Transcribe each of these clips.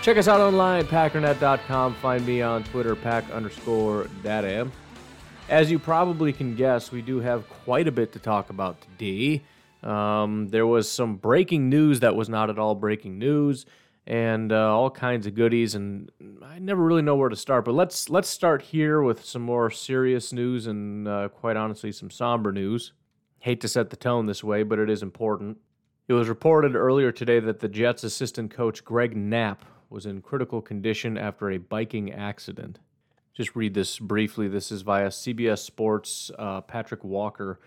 Check us out online, packernet.com. Find me on Twitter, pack underscore daddy. As you probably can guess, we do have quite a bit to talk about today. Um, there was some breaking news that was not at all breaking news and uh, all kinds of goodies. And I never really know where to start. But let's let's start here with some more serious news and uh, quite honestly some somber news. Hate to set the tone this way, but it is important. It was reported earlier today that the Jets' assistant coach Greg Knapp was in critical condition after a biking accident. Just read this briefly. This is via CBS Sports. Uh, Patrik Walker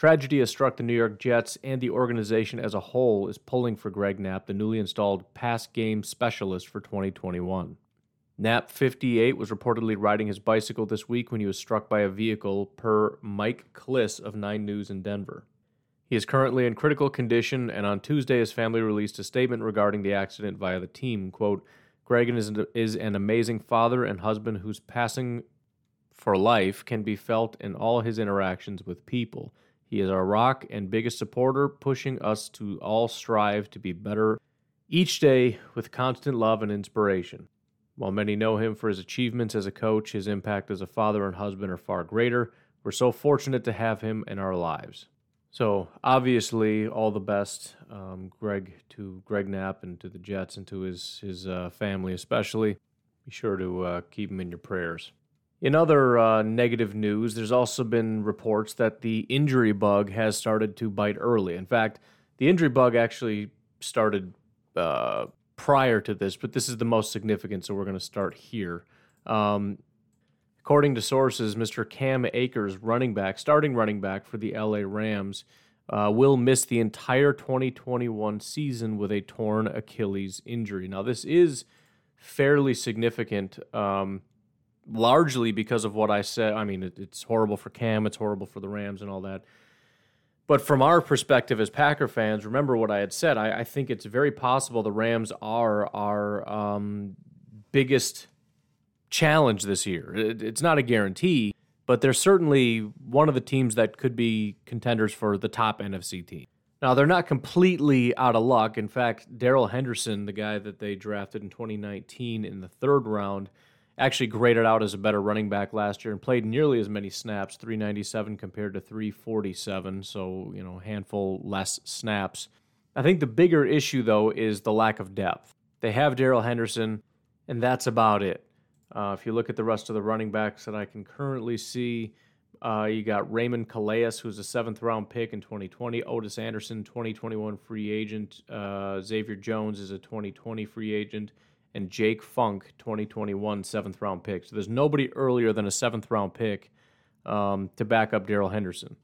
Tragedy has struck the New York Jets, and the organization as a whole is pulling for Greg Knapp, the newly installed pass game specialist for 2021. Knapp, 58, was reportedly riding his bicycle this week when he was struck by a vehicle, per Mike Klis of 9 News in Denver. He is currently in critical condition, and on Tuesday, his family released a statement regarding the accident via the team. Quote, Greg is, is an amazing father and husband whose passing for life can be felt in all his interactions with people. He is our rock and biggest supporter, pushing us to all strive to be better each day with constant love and inspiration. While many know him for his achievements as a coach, his impact as a father and husband are far greater. We're so fortunate to have him in our lives. So, obviously, all the best, um, Greg, to Greg Knapp and to the Jets and to his, his uh, family, especially. Be sure to uh, keep him in your prayers. In other uh, negative news, there's also been reports that the injury bug has started to bite early. In fact, the injury bug actually started uh, prior to this, but this is the most significant, so we're going to start here. Um, according to sources, Mr. Cam Akers, running back, starting running back for the LA Rams, uh, will miss the entire 2021 season with a torn Achilles injury. Now, this is fairly significant. Um, largely because of what I said. I mean, it, it's horrible for Cam, it's horrible for the Rams, and all that. But from our perspective as Packer fans, remember what I had said. I, I think it's very possible the Rams are our um, biggest challenge this year. It, it's not a guarantee, but they're certainly one of the teams that could be contenders for the top NFC team. Now, they're not completely out of luck. In fact, Darrell Henderson, the guy that they drafted in 2019 in the third round, actually graded out as a better running back last year and played nearly as many snaps 397 compared to 347 so you know handful less snaps i think the bigger issue though is the lack of depth they have Darrell henderson and that's about it uh, if you look at the rest of the running backs that i can currently see uh, you got Raymond Calais, who's a seventh round pick in 2020. Otis Anderson, 2021 free agent. Uh, Xavier Jones is a 2020 free agent and Jake Funk, 2021 seventh round pick. So there's nobody earlier than a seventh round pick um, to back up Darrell Henderson.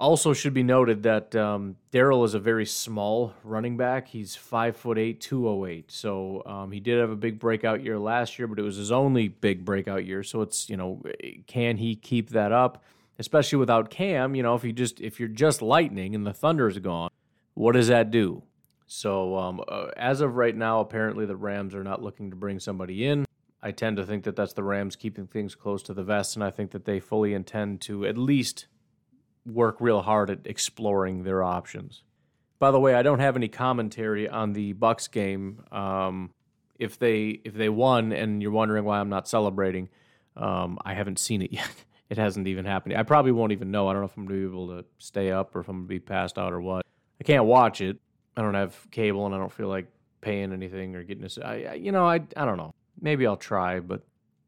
Also, should be noted that um, Darrell is a very small running back. He's five foot eight, two oh eight. So um, he did have a big breakout year last year, but it was his only big breakout year. So it's you know, can he keep that up? Especially without Cam, you know, if you just if you're just lightning and the thunder is gone, what does that do? So um, uh, as of right now, apparently the Rams are not looking to bring somebody in. I tend to think that that's the Rams keeping things close to the vest, and I think that they fully intend to at least work real hard at exploring their options. By the way, I don't have any commentary on the Bucks game. Um, if they if they won, and you're wondering why I'm not celebrating, um, I haven't seen it yet. It hasn't even happened. I probably won't even know. I don't know if I'm going to be able to stay up or if I'm going to be passed out or what. I can't watch it I don't have cable and I don't feel like paying anything or getting. I, I you know, I, I don't know. maybe I'll try, but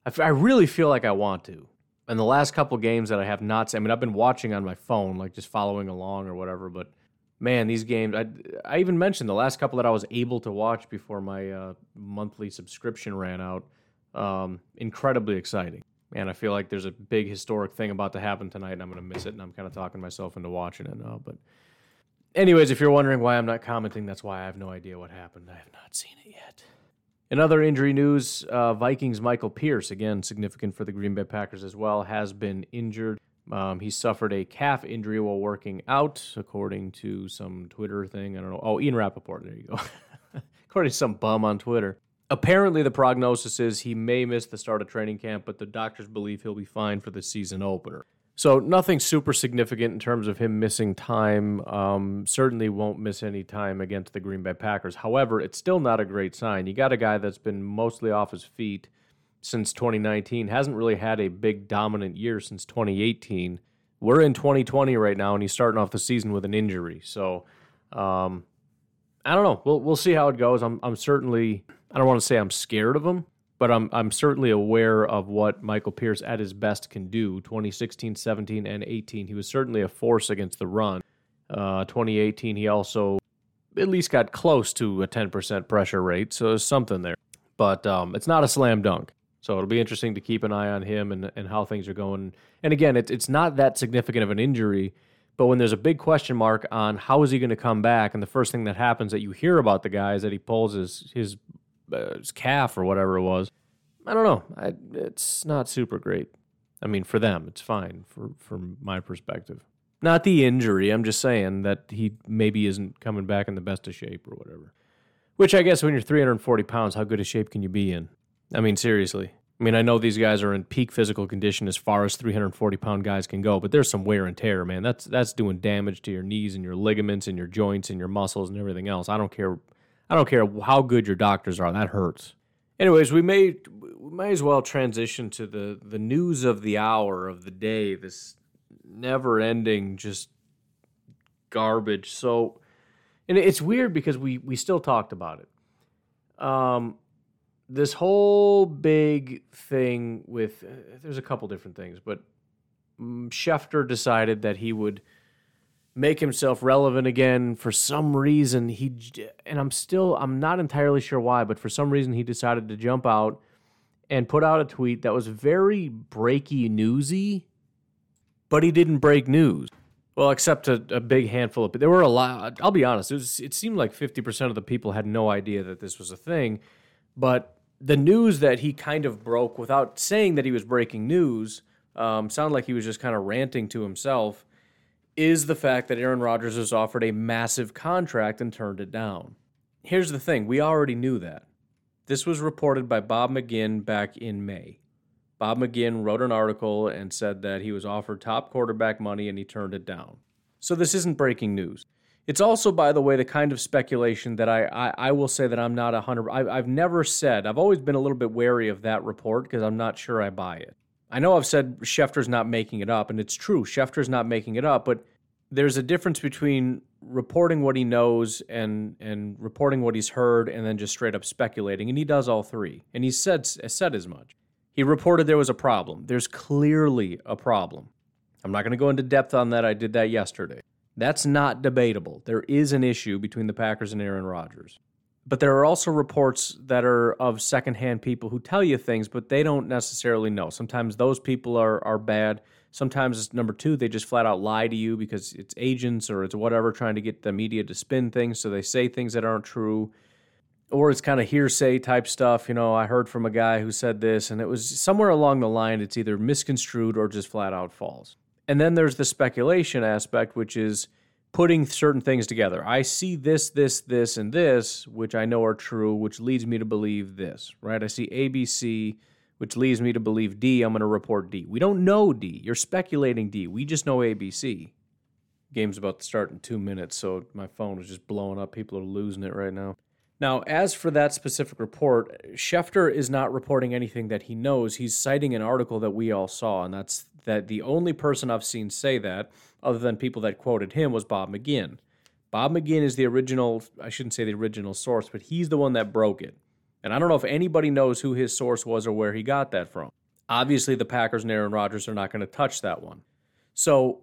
I, f- I really feel like I want to. And the last couple games that I have not seen, I mean, I've been watching on my phone, like just following along or whatever, but man, these games, I, I even mentioned the last couple that I was able to watch before my uh, monthly subscription ran out. Um, incredibly exciting. Man, I feel like there's a big historic thing about to happen tonight, and I'm going to miss it, and I'm kind of talking myself into watching it now. But, anyways, if you're wondering why I'm not commenting, that's why I have no idea what happened. I have not seen it yet. In other injury news, uh, Vikings Michael Pierce, again significant for the Green Bay Packers as well, has been injured. Um, he suffered a calf injury while working out, according to some Twitter thing. I don't know. Oh, Ian Rapoport. There you go. according to some bum on Twitter. Apparently, the prognosis is he may miss the start of training camp, but the doctors believe he'll be fine for the season opener. So nothing super significant in terms of him missing time. Um, certainly won't miss any time against the Green Bay Packers. However, it's still not a great sign. You got a guy that's been mostly off his feet since 2019, hasn't really had a big dominant year since 2018. We're in 2020 right now, and he's starting off the season with an injury. So um, I don't know. We'll we'll see how it goes. I'm I'm certainly I don't want to say I'm scared of him but I'm I'm certainly aware of what Michael Pierce at his best can do. 2016, 17, and 18, he was certainly a force against the run. Uh, 2018, he also at least got close to a 10% pressure rate, so there's something there. But um, it's not a slam dunk. So it'll be interesting to keep an eye on him and, and how things are going. And again, it, it's not that significant of an injury, but when there's a big question mark on how is he going to come back, and the first thing that happens that you hear about the guy is that he pulls his his uh, his calf or whatever it was. I don't know. I, it's not super great. I mean, for them, it's fine. For from my perspective, not the injury. I'm just saying that he maybe isn't coming back in the best of shape or whatever. Which I guess when you're 340 pounds, how good a shape can you be in? I mean, seriously. I mean, I know these guys are in peak physical condition as far as 340 pound guys can go, but there's some wear and tear, man. That's that's doing damage to your knees and your ligaments and your joints and your muscles and everything else. I don't care I don't care how good your doctors are. That hurts. Anyways, we may we may as well transition to the the news of the hour of the day. This never-ending just garbage. So, and it's weird because we we still talked about it. Um, this whole big thing with uh, there's a couple different things, but um, Schefter decided that he would make himself relevant again. For some reason he and I'm still I'm not entirely sure why but for some reason he decided to jump out and put out a tweet that was very breaky newsy but he didn't break news. Well except a, a big handful of but there were a lot I'll be honest it, was, it seemed like 50% of the people had no idea that this was a thing but the news that he kind of broke without saying that he was breaking news um, sounded like he was just kind of ranting to himself is the fact that Aaron Rodgers was offered a massive contract and turned it down. Here's the thing we already knew that. This was reported by Bob McGinn back in May. Bob McGinn wrote an article and said that he was offered top quarterback money and he turned it down. So this isn't breaking news. It's also, by the way, the kind of speculation that I, I, I will say that I'm not a hundred. I've never said. I've always been a little bit wary of that report because I'm not sure I buy it. I know I've said Schefter's not making it up, and it's true. Schefter's not making it up, but there's a difference between reporting what he knows and and reporting what he's heard, and then just straight up speculating. And he does all three, and he said said as much. He reported there was a problem. There's clearly a problem. I'm not going to go into depth on that. I did that yesterday. That's not debatable. There is an issue between the Packers and Aaron Rodgers. But there are also reports that are of secondhand people who tell you things, but they don't necessarily know. Sometimes those people are, are bad. Sometimes, it's number two, they just flat out lie to you because it's agents or it's whatever trying to get the media to spin things. So they say things that aren't true. Or it's kind of hearsay type stuff. You know, I heard from a guy who said this, and it was somewhere along the line, it's either misconstrued or just flat out false. And then there's the speculation aspect, which is putting certain things together. I see this, this, this, and this, which I know are true, which leads me to believe this, right? I see ABC, which leads me to believe D. I'm going to report D. We don't know D. You're speculating D. We just know ABC. Game's about to start in two minutes, so my phone is just blowing up. People are losing it right now. Now, as for that specific report, Schefter is not reporting anything that he knows. He's citing an article that we all saw, and that's that the only person I've seen say that, other than people that quoted him, was Bob McGinn. Bob McGinn is the original, I shouldn't say the original source, but he's the one that broke it. And I don't know if anybody knows who his source was or where he got that from. Obviously, the Packers and Aaron Rodgers are not going to touch that one. So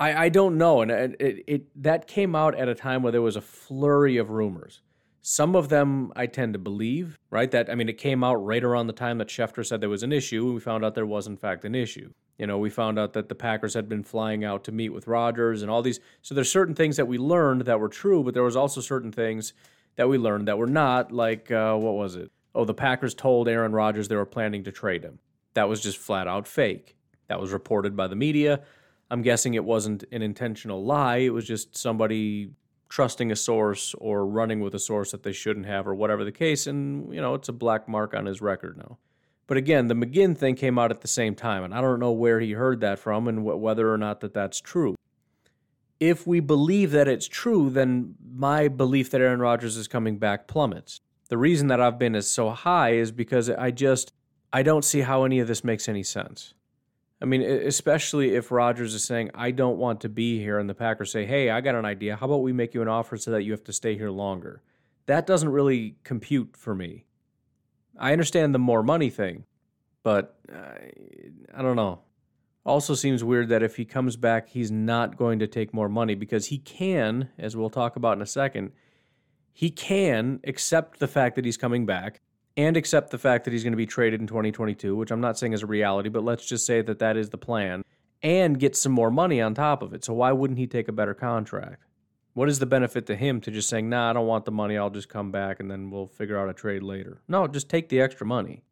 I, I don't know. And it, it, that came out at a time where there was a flurry of rumors. Some of them I tend to believe, right? That I mean, it came out right around the time that Schefter said there was an issue, and we found out there was in fact an issue. You know, we found out that the Packers had been flying out to meet with Rodgers and all these. So there's certain things that we learned that were true, but there was also certain things that we learned that were not. Like uh, what was it? Oh, the Packers told Aaron Rodgers they were planning to trade him. That was just flat out fake. That was reported by the media. I'm guessing it wasn't an intentional lie. It was just somebody trusting a source or running with a source that they shouldn't have or whatever the case. And, you know, it's a black mark on his record now. But again, the McGinn thing came out at the same time, and I don't know where he heard that from and wh- whether or not that that's true. If we believe that it's true, then my belief that Aaron Rodgers is coming back plummets. The reason that I've been as so high is because I just I don't see how any of this makes any sense. I mean, especially if Rodgers is saying, I don't want to be here, and the Packers say, Hey, I got an idea. How about we make you an offer so that you have to stay here longer? That doesn't really compute for me. I understand the more money thing, but I, I don't know. Also, seems weird that if he comes back, he's not going to take more money because he can, as we'll talk about in a second, he can accept the fact that he's coming back and accept the fact that he's going to be traded in 2022, which I'm not saying is a reality, but let's just say that that is the plan, and get some more money on top of it. So why wouldn't he take a better contract? What is the benefit to him to just saying, nah, I don't want the money, I'll just come back and then we'll figure out a trade later? No, just take the extra money.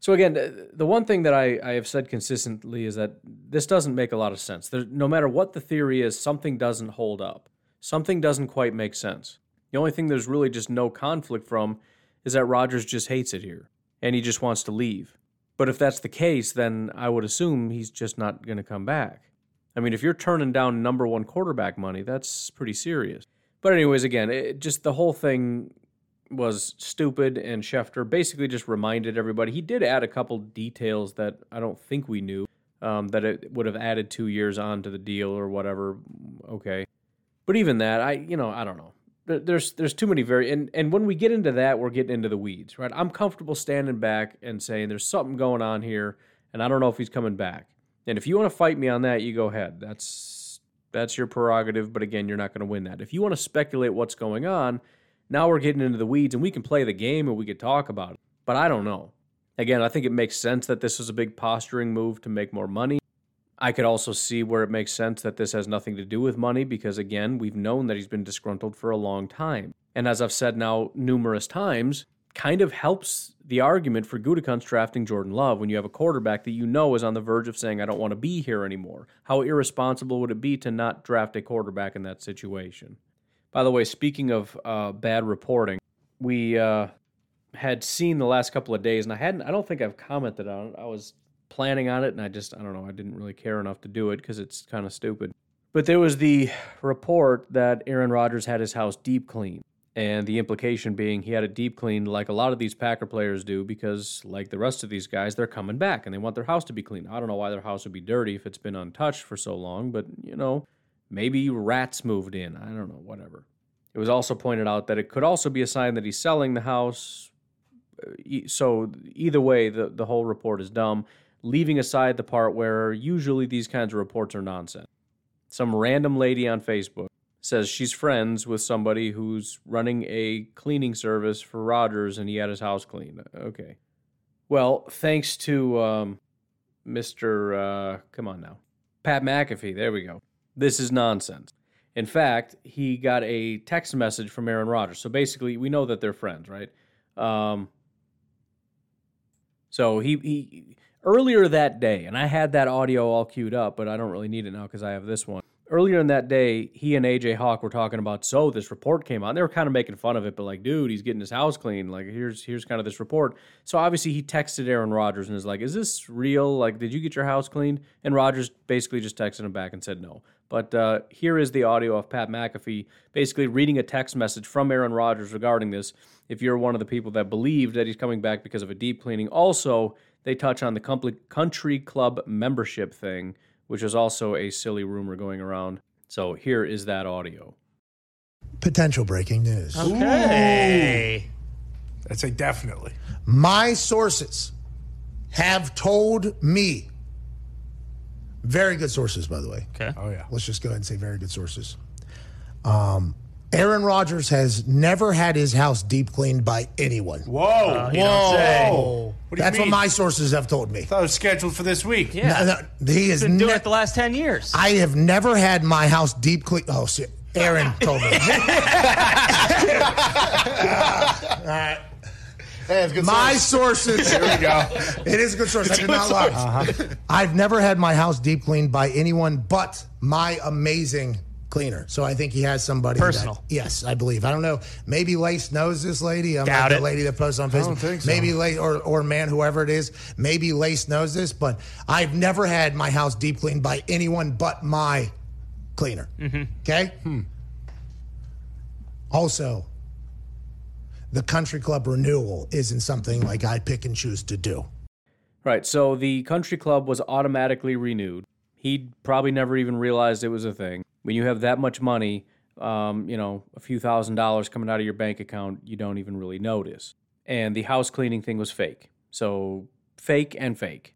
So again, the one thing that I, I have said consistently is that this doesn't make a lot of sense. No matter what the theory is, something doesn't hold up. Something doesn't quite make sense. The only thing there's really just no conflict from is that Rodgers just hates it here and he just wants to leave. But if that's the case, then I would assume he's just not going to come back. I mean, if you're turning down number one quarterback money, that's pretty serious. But, anyways, again, it just the whole thing was stupid, and Schefter basically just reminded everybody. He did add a couple details that I don't think we knew um, that it would have added two years on to the deal or whatever. Okay. But even that, I, you know, I don't know there's there's too many very and and when we get into that we're getting into the weeds right? I'm comfortable standing back and saying there's something going on here and i don't know if he's coming back. And if you want to fight me on that you go ahead. That's that's your prerogative but again you're not going to win that. If you want to speculate what's going on now we're getting into the weeds and we can play the game and we could talk about it but i don't know. Again i think it makes sense that this was a big posturing move to make more money I could also see where it makes sense that this has nothing to do with money because, again, we've known that he's been disgruntled for a long time. And as I've said now numerous times, kind of helps the argument for Gutekunst drafting Jordan Love when you have a quarterback that you know is on the verge of saying, I don't want to be here anymore. How irresponsible would it be to not draft a quarterback in that situation? By the way, speaking of uh, bad reporting, we uh, had seen the last couple of days, and I hadn't, I don't think I've commented on it. I was planning on it, and I just, I don't know, I didn't really care enough to do it because it's kind of stupid. But there was the report that Aaron Rodgers had his house deep cleaned. And the implication being he had it deep cleaned like a lot of these Packer players do because, like the rest of these guys, they're coming back and they want their house to be clean. I don't know why their house would be dirty if it's been untouched for so long, but you know, maybe rats moved in. I don't know, whatever. It was also pointed out that it could also be a sign that he's selling the house. So, either way, the, the whole report is dumb leaving aside the part where usually these kinds of reports are nonsense. Some random lady on Facebook says she's friends with somebody who's running a cleaning service for Rodgers and he had his house cleaned. Okay. Well, thanks to um, Mr. Uh, come on now, Pat McAfee. There we go. This is nonsense. In fact, he got a text message from Aaron Rodgers. So basically, we know that they're friends, right? Um, so he he earlier that day, and I had that audio all queued up, but I don't really need it now because I have this one. Earlier in that day, he and AJ Hawk were talking about. So this report came out. They were kind of making fun of it, but like, dude, he's getting his house clean. Like, here's here's kind of this report. So obviously, he texted Aaron Rodgers and is like, "Is this real? Like, did you get your house cleaned?" And Rodgers basically just texted him back and said no. But uh, here is the audio of Pat McAfee basically reading a text message from Aaron Rodgers regarding this. If you're one of the people that believed that he's coming back because of a deep cleaning, also they touch on the country club membership thing, which is also a silly rumor going around. So here is that audio. Potential breaking news. Okay. I'd say definitely. My sources have told me, very good sources, by the way. Okay. Oh yeah. Let's just go ahead and say very good sources. Um, Aaron Rodgers has never had his house deep cleaned by anyone. Whoa. you don't say. Whoa. What do you That's what my sources have told me. I thought it was scheduled for this week. Yeah. No, no, he has Been doing ne- it the last 10 years. I have never had my house deep clean. Oh, shit. Aaron told me. All right. My sources. There we go. It is a good source. I did not lie. Uh-huh. I've never had my house deep cleaned by anyone but my amazing cleaner. So I think he has somebody. that- Personal. yes, I believe. I don't know. Maybe Lace knows this lady. I'm Doubt like it. the lady that posts on Facebook. don't think so. Maybe Lace or, or man, whoever it is. Maybe Lace knows this, but I've never had my house deep cleaned by anyone but my cleaner. Mm-hmm. Okay? Also, the country club renewal isn't something like I pick and choose to do. Right. So the country club was automatically renewed. He probably never even realized it was a thing. When you have that much money, um, you know, a few thousand dollars coming out of your bank account, you don't even really notice. And the house cleaning thing was fake. So fake and fake.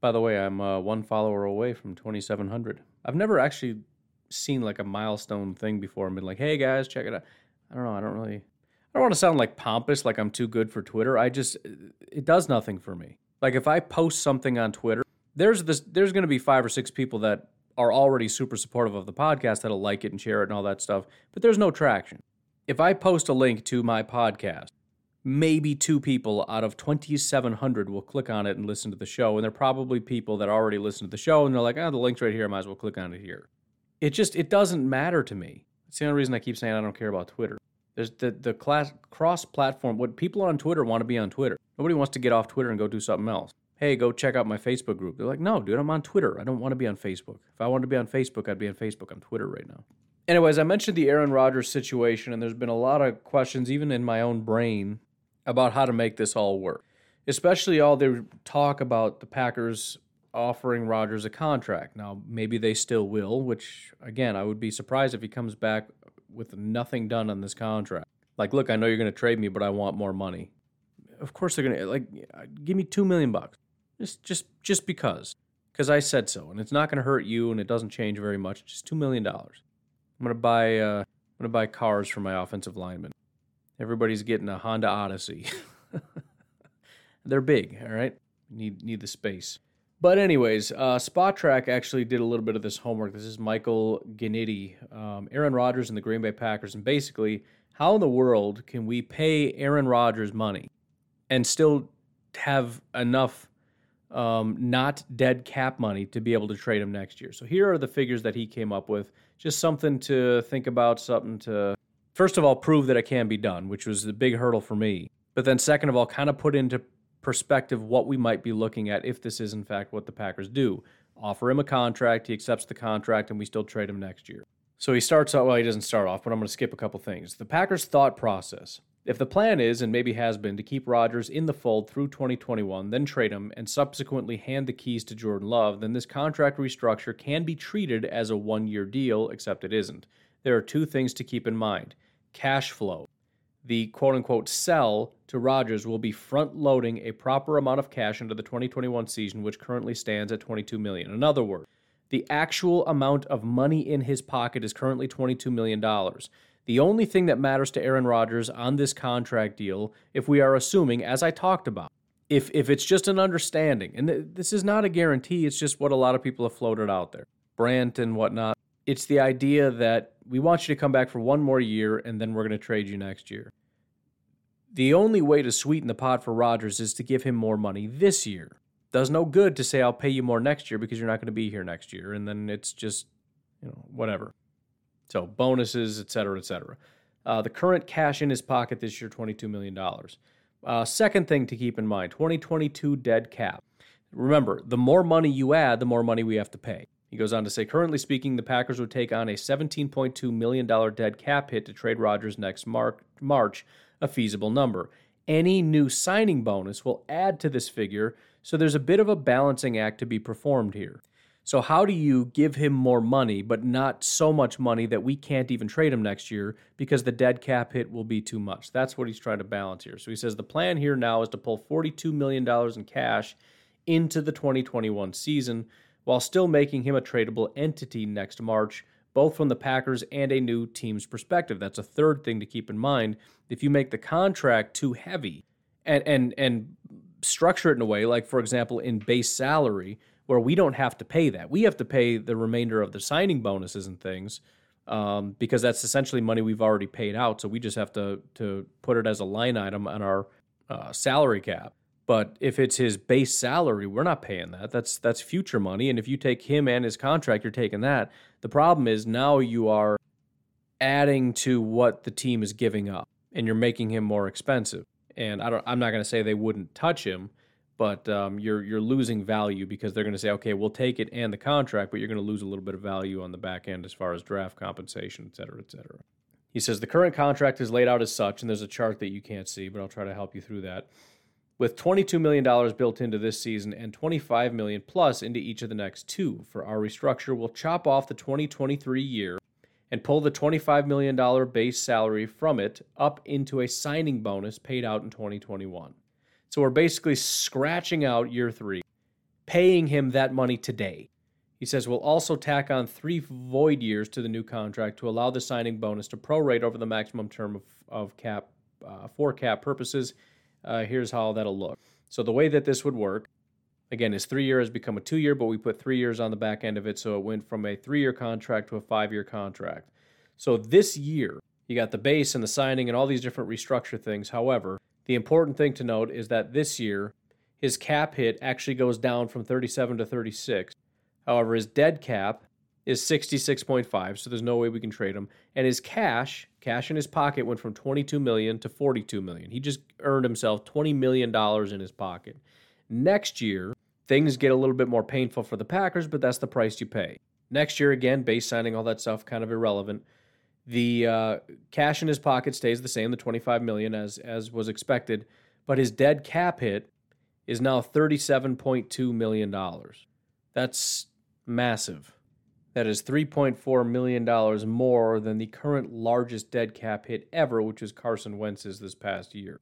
By the way, I'm uh, one follower away from 2,700. I've never actually seen like a milestone thing before and been like, hey guys, check it out. I don't know. I don't really. I don't want to sound like pompous, like I'm too good for Twitter. I just, it does nothing for me. Like if I post something on Twitter, there's this, there's going to be five or six people that are already super supportive of the podcast that'll like it and share it and all that stuff. But there's no traction. If I post a link to my podcast, maybe two people out of 2,700 will click on it and listen to the show. And they're probably people that already listen to the show and they're like, oh, the link's right here. I might as well click on it here. It just, it doesn't matter to me. It's the only reason I keep saying I don't care about Twitter. There's the, the class, cross-platform. What people on Twitter want to be on Twitter. Nobody wants to get off Twitter and go do something else. Hey, go check out my Facebook group. They're like, no, dude, I'm on Twitter. I don't want to be on Facebook. If I wanted to be on Facebook, I'd be on Facebook. I'm Twitter right now. Anyways, I mentioned the Aaron Rodgers situation, and there's been a lot of questions, even in my own brain, about how to make this all work. Especially all the talk about the Packers offering Rodgers a contract. Now, maybe they still will, which, again, I would be surprised if he comes back with nothing done on this contract. Like, look, I know you're going to trade me, but I want more money. Of course they're going to like give me 2 million bucks. Just just just because. Cuz I said so and it's not going to hurt you and it doesn't change very much. Just 2 million dollars. I'm going to buy uh I'm to buy cars for my offensive linemen. Everybody's getting a Honda Odyssey. They're big, all right? Need need the space. But anyways, uh, Spotrac actually did a little bit of this homework. This is Michael Ginnitti, um, Aaron Rodgers and the Green Bay Packers, and basically, how in the world can we pay Aaron Rodgers money and still have enough um, not dead cap money to be able to trade him next year? So here are the figures that he came up with. Just something to think about, something to first of all prove that it can be done, which was the big hurdle for me. But then second of all, kind of put into perspective what we might be looking at if this is in fact what the Packers do. Offer him a contract, he accepts the contract, and we still trade him next year. So he starts out, well, he doesn't start off, but I'm going to skip a couple things. The Packers' thought process. If the plan is, and maybe has been, to keep Rodgers in the fold through 2021, then trade him, and subsequently hand the keys to Jordan Love, then this contract restructure can be treated as a one year deal, except it isn't. There are two things to keep in mind cash flow the quote unquote sell to Rodgers will be front loading a proper amount of cash into the 2021 season, which currently stands at 22 million. In other words, the actual amount of money in his pocket is currently 22 million dollars. The only thing that matters to Aaron Rodgers on this contract deal, if we are assuming, as I talked about, if if it's just an understanding, and th- this is not a guarantee, it's just what a lot of people have floated out there, Brant and whatnot. It's the idea that we want you to come back for one more year, and then we're going to trade you next year. The only way to sweeten the pot for Rodgers is to give him more money this year. Does no good to say I'll pay you more next year because you're not going to be here next year, and then it's just, you know, whatever. So bonuses, et cetera, et cetera. Uh, the current cash in his pocket this year, $22 million. Uh, second thing to keep in mind 2022 dead cap. Remember, the more money you add, the more money we have to pay. He goes on to say, currently speaking, the Packers would take on a $17.2 million dead cap hit to trade Rodgers next Mar- March, a feasible number. Any new signing bonus will add to this figure, so there's a bit of a balancing act to be performed here. So, how do you give him more money, but not so much money that we can't even trade him next year because the dead cap hit will be too much? That's what he's trying to balance here. So, he says the plan here now is to pull $42 million in cash into the 2021 season while still making him a tradable entity next March, both from the Packers and a new team's perspective. That's a third thing to keep in mind. If you make the contract too heavy and, and, and structure it in a way, like, for example, in base salary, where we don't have to pay that. We have to pay the remainder of the signing bonuses and things um, because that's essentially money we've already paid out. So we just have to to put it as a line item on our uh, salary cap. But if it's his base salary, we're not paying that. That's that's future money. And if you take him and his contract, you're taking that. The problem is now you are adding to what the team is giving up, and you're making him more expensive. And I don't. I'm not going to say they wouldn't touch him but um, you're you're losing value because they're going to say, okay, we'll take it and the contract, but you're going to lose a little bit of value on the back end as far as draft compensation, et cetera, et cetera. He says the current contract is laid out as such, and there's a chart that you can't see, but I'll try to help you through that. With $22 million built into this season and 25 million plus into each of the next two for our restructure, we'll chop off the 2023 year and pull the $25 million base salary from it up into a signing bonus paid out in 2021. So we're basically scratching out year three, paying him that money today. He says we'll also tack on three void years to the new contract to allow the signing bonus to prorate over the maximum term of, of cap uh, for cap purposes. Uh, here's how that'll look. So the way that this would work, again, is three year has become a two year, but we put three years on the back end of it, so it went from a three year contract to a five year contract. So this year, you got the base and the signing and all these different restructure things. However, the important thing to note is that this year, his cap hit actually goes down from 37 to 36. However, his dead cap is 66.5, so there's no way we can trade him. And his cash, cash in his pocket went from 22 million to 42 million. He just earned himself 20 million dollars in his pocket. Next year, things get a little bit more painful for the Packers, but that's the price you pay. Next year again, base signing all that stuff kind of irrelevant. The uh, cash in his pocket stays the same, the 25 million as as was expected, but his dead cap hit is now 37.2 million dollars. That's massive. That is 3.4 million dollars more than the current largest dead cap hit ever, which is Carson Wentz's this past year.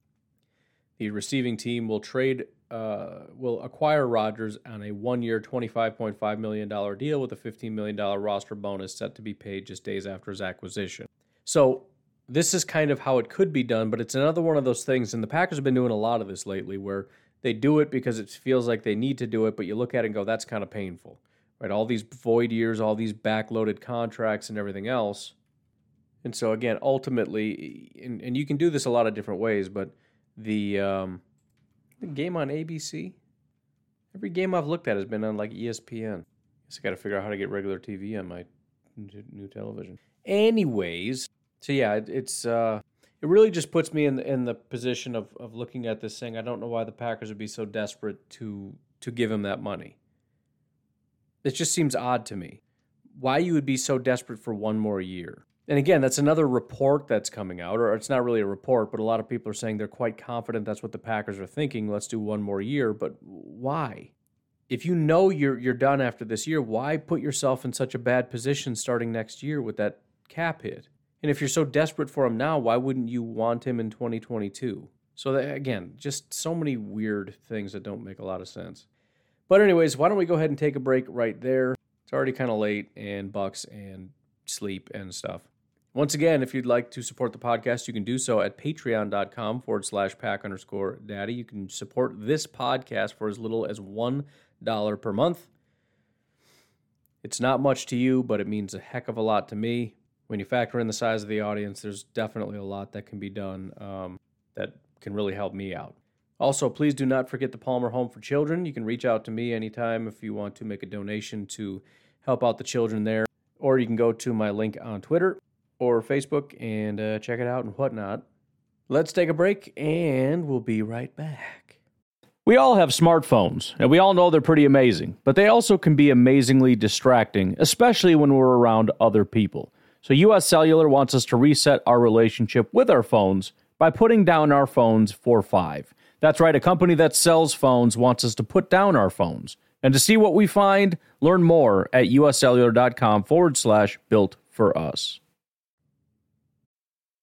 The receiving team will trade uh, will acquire Rodgers on a one-year, $25.5 million deal with a $15 million roster bonus set to be paid just days after his acquisition. So this is kind of how it could be done, but it's another one of those things, and the Packers have been doing a lot of this lately where they do it because it feels like they need to do it, but you look at it and go, that's kind of painful. Right? All these void years, all these backloaded contracts and everything else. And so again, ultimately, and, and you can do this a lot of different ways, but the um, the game on ABC. Every game I've looked at has been on like ESPN. Guess I got to figure out how to get regular TV on my new television. Anyways, so yeah, it, it's uh, it really just puts me in in the position of of looking at this thing. I don't know why the Packers would be so desperate to to give him that money. It just seems odd to me. Why you would be so desperate for one more year? And again, that's another report that's coming out, or it's not really a report, but a lot of people are saying they're quite confident that's what the Packers are thinking. Let's do one more year. But why? If you know you're you're done after this year, why put yourself in such a bad position starting next year with that cap hit? And if you're so desperate for him now, why wouldn't you want him in 2022? So that, again, just so many weird things that don't make a lot of sense. But anyways, why don't we go ahead and take a break right there? It's already kind of late and Bucks and sleep and stuff. Once again, if you'd like to support the podcast, you can do so at patreon.com forward slash pack underscore daddy. You can support this podcast for as little as $1 per month. It's not much to you, but it means a heck of a lot to me. When you factor in the size of the audience, there's definitely a lot that can be done um, that can really help me out. Also, please do not forget the Palmer Home for Children. You can reach out to me anytime if you want to make a donation to help out the children there, or you can go to my link on Twitter or Facebook and uh, check it out and whatnot. Let's take a break and we'll be right back. We all have smartphones, and we all know they're pretty amazing, but they also can be amazingly distracting, especially when we're around other people. So, US Cellular wants us to reset our relationship with our phones by putting down our phones for five. That's right, a company that sells phones wants us to put down our phones And to see what we find, learn more at uscellular.com forward slash built for us.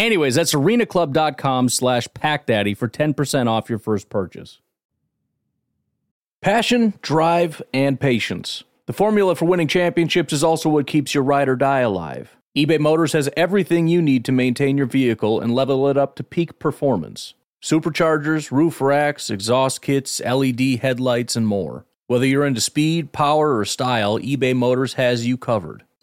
Anyways, that's arenaclub.com slash packdaddy for 10% off your first purchase. Passion, drive, and patience. The formula for winning championships is also what keeps your ride or die alive eBay Motors has everything you need to maintain your vehicle and level it up to peak performance superchargers, roof racks, exhaust kits, LED headlights, and more. Whether you're into speed, power, or style, eBay Motors has you covered.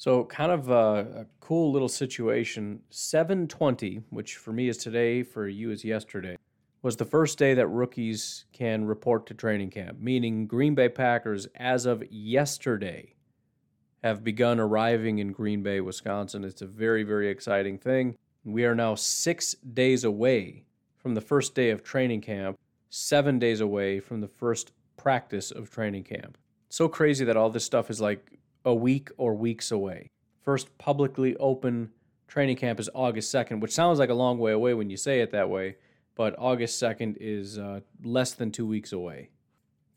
So, kind of a, a, cool little situation. 720, which for me is today, for you is yesterday, was the first day that rookies can report to training camp, meaning Green Bay Packers, as of yesterday, have begun arriving in Green Bay, Wisconsin. It's a very, very exciting thing. We are now six days away from the first day of training camp, seven days away from the first practice of training camp. So crazy that all this stuff is like a week or weeks away. First publicly open training camp is August 2nd, which sounds like a long way away when you say it that way, but August 2nd is uh, less than two weeks away.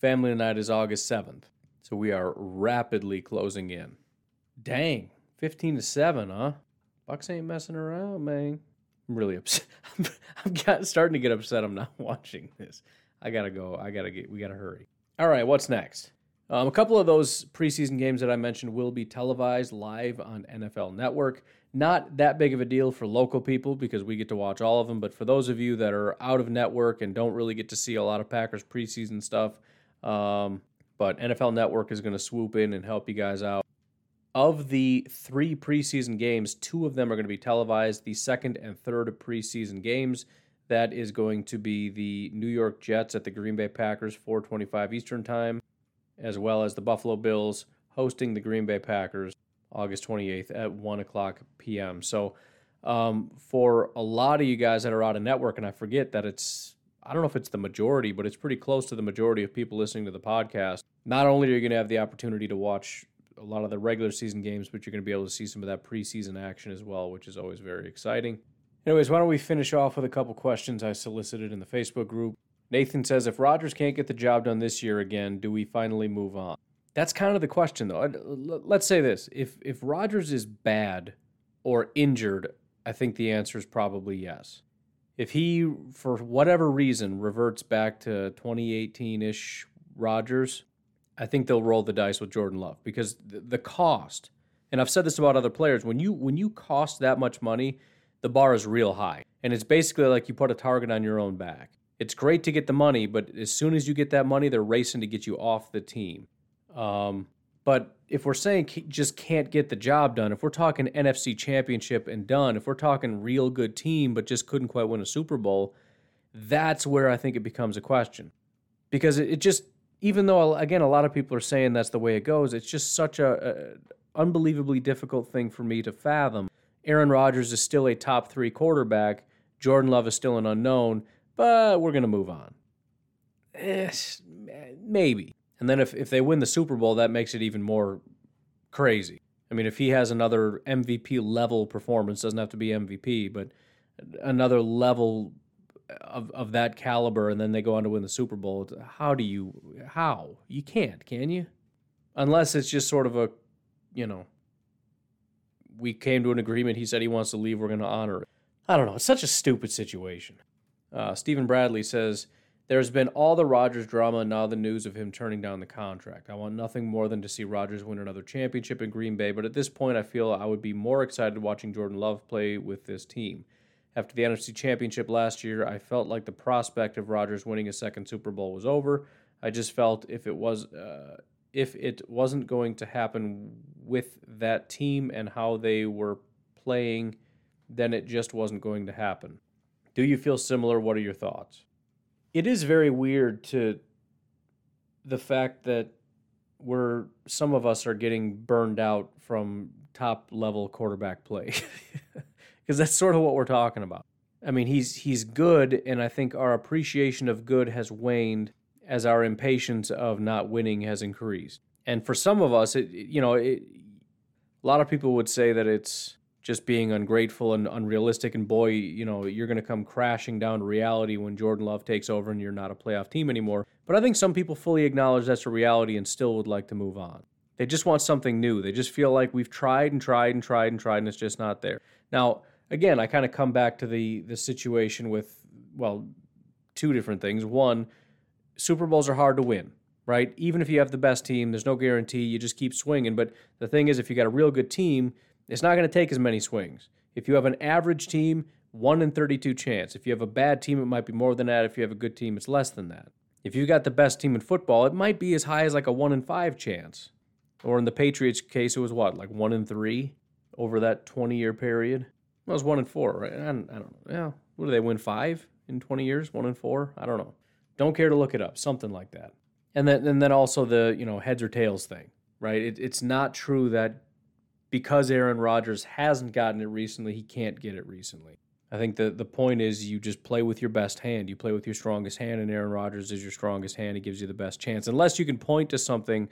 Family night is August 7th, so we are rapidly closing in. Dang, 15 to 7, huh? Bucks ain't messing around, man. I'm really upset. I'm starting to get upset I'm not watching this. I gotta go. I gotta get, we gotta hurry. All right, what's next? Um, a couple of those preseason games that I mentioned will be televised live on NFL Network. Not that big of a deal for local people because we get to watch all of them, but for those of you that are out of network and don't really get to see a lot of Packers preseason stuff, um, but NFL Network is going to swoop in and help you guys out. Of the three preseason games, two of them are going to be televised. The second and third preseason games, that is going to be the New York Jets at the Green Bay Packers, 425 Eastern Time as well as the Buffalo Bills hosting the Green Bay Packers August 28th at 1 o'clock p.m. So, um, for a lot of you guys that are out of network, and I forget that it's, I don't know if it's the majority, but it's pretty close to the majority of people listening to the podcast. Not only are you going to have the opportunity to watch a lot of the regular season games, but you're going to be able to see some of that preseason action as well, which is always very exciting. Anyways, why don't we finish off with a couple questions I solicited in the Facebook group. Nathan says, if Rodgers can't get the job done this year again, do we finally move on? That's kind of the question, though. Let's say this: if if Rodgers is bad or injured, I think the answer is probably yes. If he, for whatever reason, reverts back to 2018-ish Rodgers, I think they'll roll the dice with Jordan Love because the cost. And I've said this about other players: when you when you cost that much money, the bar is real high, and it's basically like you put a target on your own back it's great to get the money, but as soon as you get that money, they're racing to get you off the team. Um, but if we're saying just can't get the job done, if we're talking NFC championship and done, if we're talking real good team but just couldn't quite win a Super Bowl, that's where I think it becomes a question. Because it, just, even though, again, a lot of people are saying that's the way it goes, it's just such a, a unbelievably difficult thing for me to fathom. Aaron Rodgers is still a top three quarterback. Jordan Love is still an unknown, but we're going to move on. Eh, maybe. And then if, if they win the Super Bowl, that makes it even more crazy. I mean, if he has another MVP level performance, doesn't have to be MVP, but another level of, of that caliber, and then they go on to win the Super Bowl, how do you, how? You can't, can you? Unless it's just sort of a, you know, we came to an agreement. He said he wants to leave. We're going to honor it. I don't know. It's such a stupid situation. Uh, Stephen Bradley says, there's been all the Rodgers drama and now the news of him turning down the contract. I want nothing more than to see Rodgers win another championship in Green Bay, but at this point, I feel I would be more excited watching Jordan Love play with this team. After the NFC Championship last year, I felt like the prospect of Rodgers winning a second Super Bowl was over. I just felt if it was uh, if it wasn't going to happen with that team and how they were playing, then it just wasn't going to happen. Do you feel similar? What are your thoughts? it is very weird to the fact that we're some of us are getting burned out from top level quarterback play because that's sort of what we're talking about. I mean, he's he's good, and I think our appreciation of good has waned as our impatience of not winning has increased. And for some of us, it you know, it, a lot of people would say that it's just being ungrateful and unrealistic. And boy, you know, you're going to come crashing down to reality when Jordan Love takes over and you're not a playoff team anymore. But I think some people fully acknowledge that's a reality and still would like to move on. They just want something new. They just feel like we've tried and tried and tried and tried and it's just not there. Now, again, I kind of come back to the the situation with well, two different things. One, Super Bowls are hard to win, right? Even if you have the best team, there's no guarantee. You just keep swinging. But the thing is, if you got a real good team, it's not going to take as many swings. If you have an average team, 1 in 32 chance. If you have a bad team, it might be more than that. If you have a good team, it's less than that. If you've got the best team in football, it might be as high as like a 1 in 5 chance. Or in the Patriots case, it was what, like 1 in 3 over that 20 year period? Well, it was 1 in 4, right? I don't, I don't know. Yeah. What do they win? 5 in 20 years? 1 in 4? I don't know. Don't care to look it up. Something like that. And then, and then also the, you know, heads or tails thing, right? It, it's not true that because Aaron Rodgers hasn't gotten it recently, he can't get it recently. I think the the point is you just play with your best hand. You play with your strongest hand, and Aaron Rodgers is your strongest hand. He gives you the best chance, unless you can point to something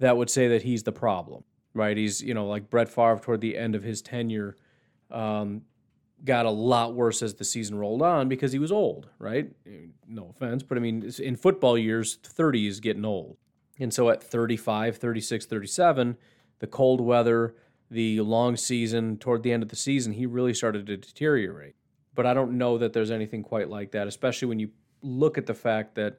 that would say that he's the problem, right? He's you know like Brett Favre toward the end of his tenure, um, got a lot worse as the season rolled on because he was old, right? No offense, but I mean in football years, 30 is getting old, and so at 35, 36, 37 the cold weather, the long season, toward the end of the season, he really started to deteriorate. But I don't know that there's anything quite like that, especially when you look at the fact that,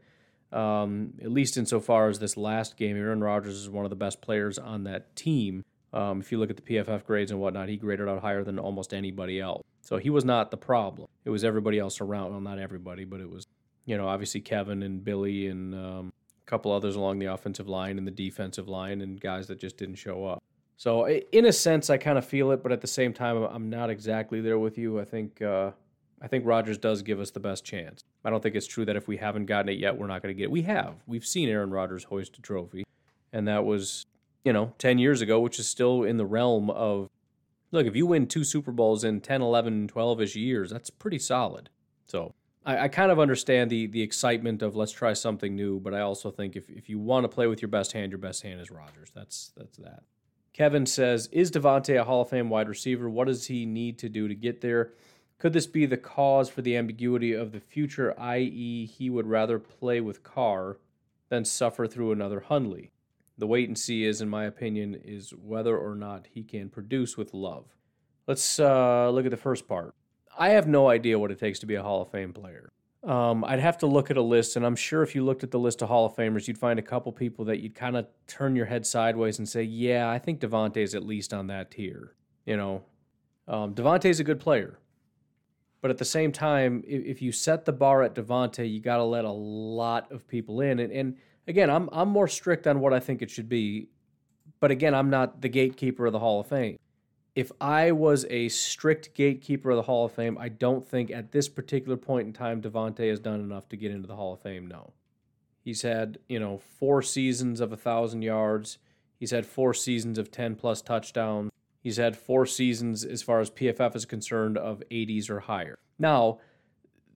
um, at least insofar as this last game, Aaron Rodgers is one of the best players on that team. Um, if you look at the PFF grades and whatnot, he graded out higher than almost anybody else. So he was not the problem. It was everybody else around. Well, not everybody, but it was, you know, obviously Kevin and Billy and um, couple others along the offensive line and the defensive line, and guys that just didn't show up. So, in a sense, I kind of feel it, but at the same time, I'm not exactly there with you. I think uh, I think Rodgers does give us the best chance. I don't think it's true that if we haven't gotten it yet, we're not going to get it. We have. We've seen Aaron Rodgers hoist a trophy, and that was you know 10 years ago, which is still in the realm of look. If you win two Super Bowls in 10, 11, 12 ish years, that's pretty solid. So I, I, kind of understand the the excitement of let's try something new, but I also think if, if you want to play with your best hand, your best hand is Rodgers. That's that's that. Kevin says, Is Davante a Hall of Fame wide receiver? What does he need to do to get there? Could this be the cause for the ambiguity of the future, i.e., he would rather play with Carr than suffer through another Hundley? The wait and see is, in my opinion, is whether or not he can produce with love. Let's uh, look at the first part. I have no idea what it takes to be a Hall of Fame player. Um, I'd have to look at a list, and I'm sure if you looked at the list of Hall of Famers, you'd find a couple people that you'd kind of turn your head sideways and say, "Yeah, I think Davante's at least on that tier." You know, um, Davante's a good player, but at the same time, if, if you set the bar at Davante, you got to let a lot of people in. And, and again, I'm I'm more strict on what I think it should be, But again, I'm not the gatekeeper of the Hall of Fame. If I was a strict gatekeeper of the Hall of Fame, I don't think at this particular point in time Davante has done enough to get into the Hall of Fame. No. He's had, you know, four seasons of a thousand yards. He's had four seasons of 10 plus touchdowns. He's had four seasons, as far as PFF is concerned, of 80s or higher. Now,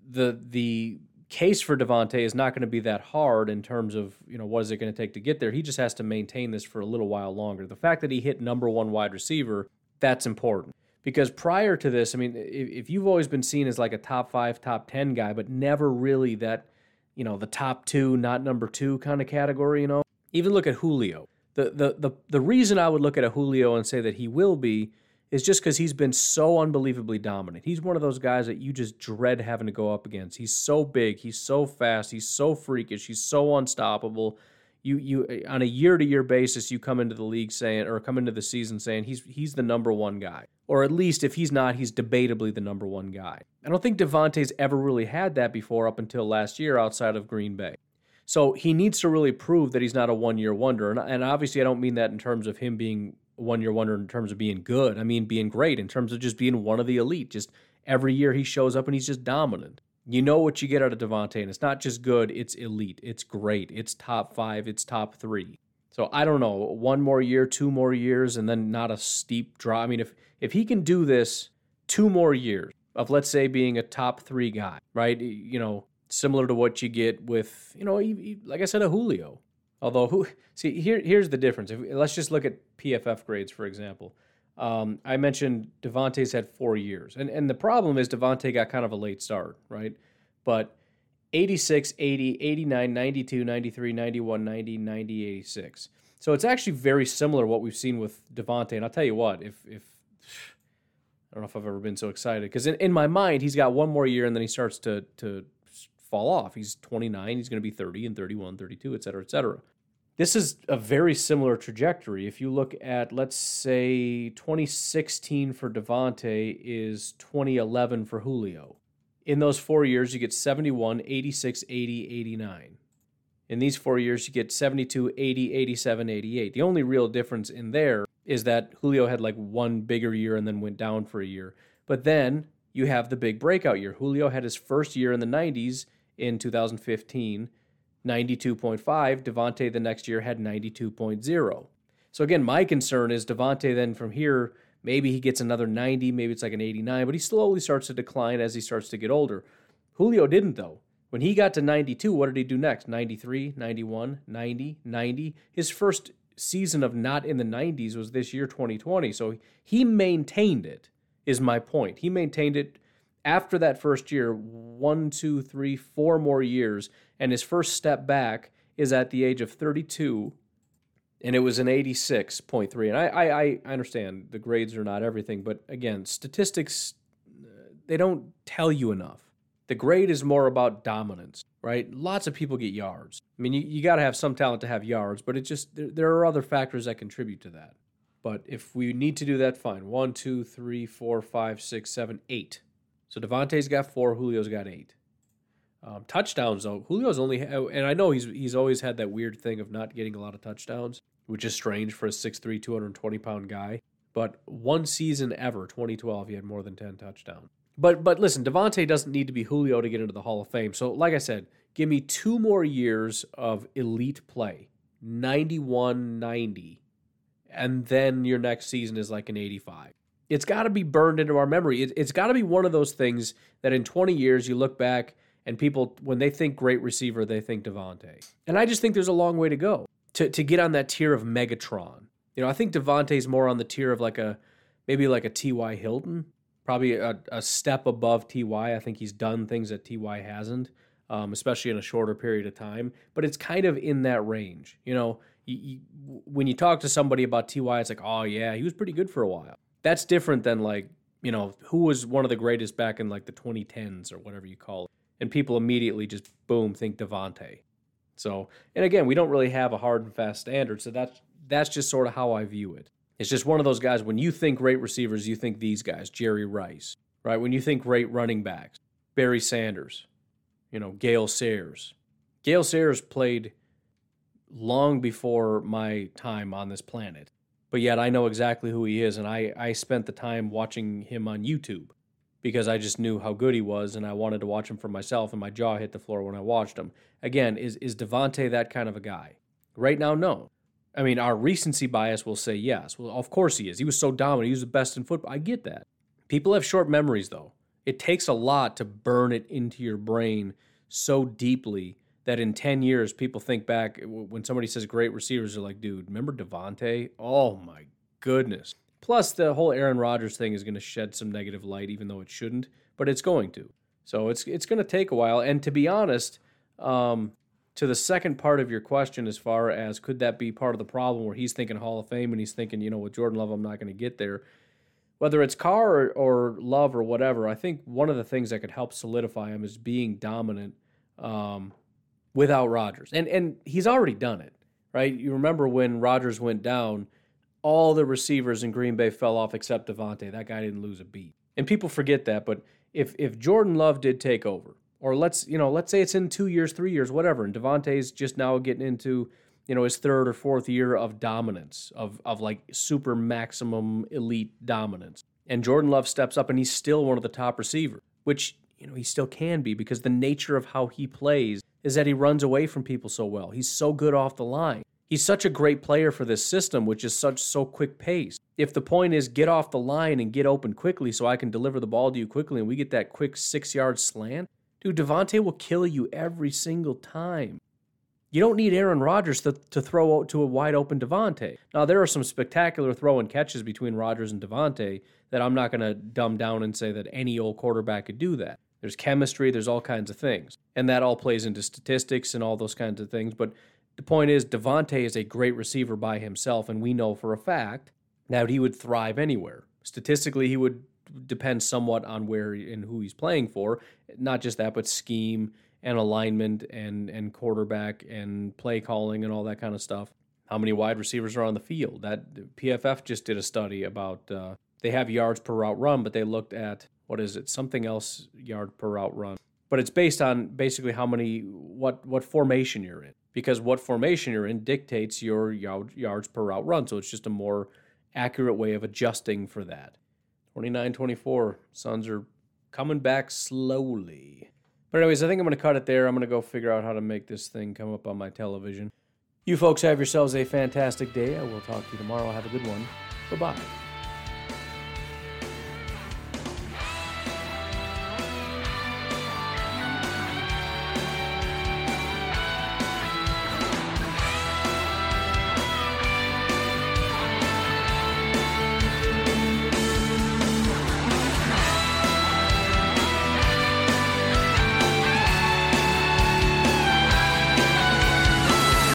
the the case for Davante is not going to be that hard in terms of you know what is it going to take to get there. He just has to maintain this for a little while longer. The fact that he hit number one wide receiver, that's important because prior to this, I mean, if, you've always been seen as like a top five, top ten guy, but never really that you know the top two, not number two kind of category, you know. Even look at Julio. The the the the reason I would look at a Julio and say that he will be is just because he's been so unbelievably dominant. He's one of those guys that you just dread having to go up against. He's so big, he's so fast, he's so freakish, he's so unstoppable. You you uh, on a year to year basis, you come into the league saying or come into the season saying he's he's the number one guy, or at least if he's not, he's debatably the number one guy. I don't think Davante's ever really had that before up until last year outside of Green Bay. So he needs to really prove that he's not a one year wonder. And, and obviously, I don't mean that in terms of him being one year wonder in terms of being good. I mean, being great in terms of just being one of the elite. Just every year he shows up and he's just dominant. You know what you get out of Davante, and it's not just good, it's elite, it's great, it's top five, it's top three. So I don't know, one more year, two more years, and then not a steep drop. I mean, if if he can do this two more years of let's say being a top three guy, right? You know, similar to what you get with, you know, like I said, a Julio. Although, who see here here's the difference. If, let's just look at PFF grades, for example. Um, I mentioned Davante's had four years, and and the problem is Davante got kind of a late start, right? But 86, 80, 89, 92, 93, 91, 90, 90, 86. So it's actually very similar what we've seen with Davante. And I'll tell you what, if if I don't know if I've ever been so excited because in, in my mind he's got one more year and then he starts to to fall off. He's 29, he's going to be 30 and 31, 32, et cetera, et cetera. This is a very similar trajectory. If you look at, let's say, 2016 for Davante is 2011 for Julio. In those four years, you get 71, 86, 80, 89. In these four years, you get 72, 80, 87, 88. The only real difference in there is that Julio had like one bigger year and then went down for a year. But then you have the big breakout year. Julio had his first year in the 90s in 2015, 92.5. Davante the next year had 92.0. So again, my concern is Davante then from here, maybe he gets another 90, maybe it's like an 89, but he slowly starts to decline as he starts to get older. Julio didn't though. When he got to 92, what did he do next? 93, 91, 90, 90. His first season of not in the 90s was this year 2020. So he maintained it, is my point. He maintained it after that first year, one, two, three, four more years, and his first step back is at the age of 32, and it was an 86.3. And I, I, I understand the grades are not everything, but again, statistics, uh, they don't tell you enough. The grade is more about dominance, right? Lots of people get yards. I mean, you, you got to have some talent to have yards, but it just, there, there are other factors that contribute to that. But if we need to do that, fine. One, two, three, four, five, six, seven, eight so Davante's got four, Julio's got eight. Um, touchdowns though, Julio's only, and I know he's he's always had that weird thing of not getting a lot of touchdowns, which is strange for a 6'3", 220 pound guy. But one season ever, 2012, he had more than 10 touchdowns. But but listen, Davante doesn't need to be Julio to get into the Hall of Fame. So like I said, give me two more years of elite play, 91, 90, and then your next season is like an 85 it's got to be burned into our memory. It, has got to be one of those things that in 20 years you look back and people, when they think great receiver, they think Davante. And I just think there's a long way to go to, to get on that tier of Megatron. You know, I think Davante's more on the tier of like a, maybe like a T.Y. Hilton, probably a, a step above T.Y. I think he's done things that T.Y. hasn't, um, especially in a shorter period of time. But it's kind of in that range. You know, you, you, when you talk to somebody about T.Y., it's like, oh, yeah, he was pretty good for a while that's different than like you know who was one of the greatest back in like the 2010s or whatever you call it and people immediately just boom think Davante. So, and again, we don't really have a hard and fast standard, so that's that's just sort of how I view it. It's just one of those guys when you think great receivers, you think these guys, Jerry Rice, right? When you think great running backs, Barry Sanders, you know, Gale Sayers. Gale Sayers played long before my time on this planet. But yet I know exactly who he is, and I, I spent the time watching him on YouTube because I just knew how good he was and I wanted to watch him for myself, and my jaw hit the floor when I watched him. Again, is, is Davante that kind of a guy? Right now, no. I mean, our recency bias will say yes. Well, of course he is. He was so dominant. He was the best in football. I get that. People have short memories, though. It takes a lot to burn it into your brain so deeply that in 10 years, people think back when somebody says great receivers, they're like, dude, remember Davante? Oh my goodness. Plus, the whole Aaron Rodgers thing is going to shed some negative light, even though it shouldn't, but it's going to. So it's it's going to take a while. And to be honest, um, to the second part of your question, as far as could that be part of the problem where he's thinking Hall of Fame and he's thinking, you know, with Jordan Love, I'm not going to get there whether it's Carr or, or, Love or whatever, I think one of the things that could help solidify him is being dominant um, without Rodgers. And and he's already done it, right? You remember when Rodgers went down, all the receivers in Green Bay fell off except Davante. That guy didn't lose a beat. And people forget that, but if if Jordan Love did take over, or let's you know, let's say it's in two years, three years, whatever, and Davante's just now getting into you know his third or fourth year of dominance of of like super maximum elite dominance and Jordan Love steps up and he's still one of the top receivers which you know he still can be because the nature of how he plays is that he runs away from people so well he's so good off the line he's such a great player for this system which is such so quick pace if the point is get off the line and get open quickly so I can deliver the ball to you quickly and we get that quick 6 yard slant dude Davante will kill you every single time you don't need Aaron Rodgers to, to throw out to a wide open Davante. Now, there are some spectacular throw and catches between Rodgers and Davante that I'm not going to dumb down and say that any old quarterback could do that. There's chemistry, there's all kinds of things. And that all plays into statistics and all those kinds of things. But the point is, Davante is a great receiver by himself, and we know for a fact that he would thrive anywhere. Statistically, he would depend somewhat on where and who he's playing for. Not just that, but scheme and alignment and and quarterback and play calling and all that kind of stuff. How many wide receivers are on the field? That PFF just did a study about. Uh, they have yards per route run, but they looked at what is it? Something else yard per route run. But it's based on basically how many what what formation you're in because what formation you're in dictates your yard, yards per route run. So it's just a more accurate way of adjusting for that. 29 24. Suns are coming back slowly. But, anyways, I think I'm going to cut it there. I'm going to go figure out how to make this thing come up on my television. You folks have yourselves a fantastic day. I will talk to you tomorrow. Have a good one. Bye bye.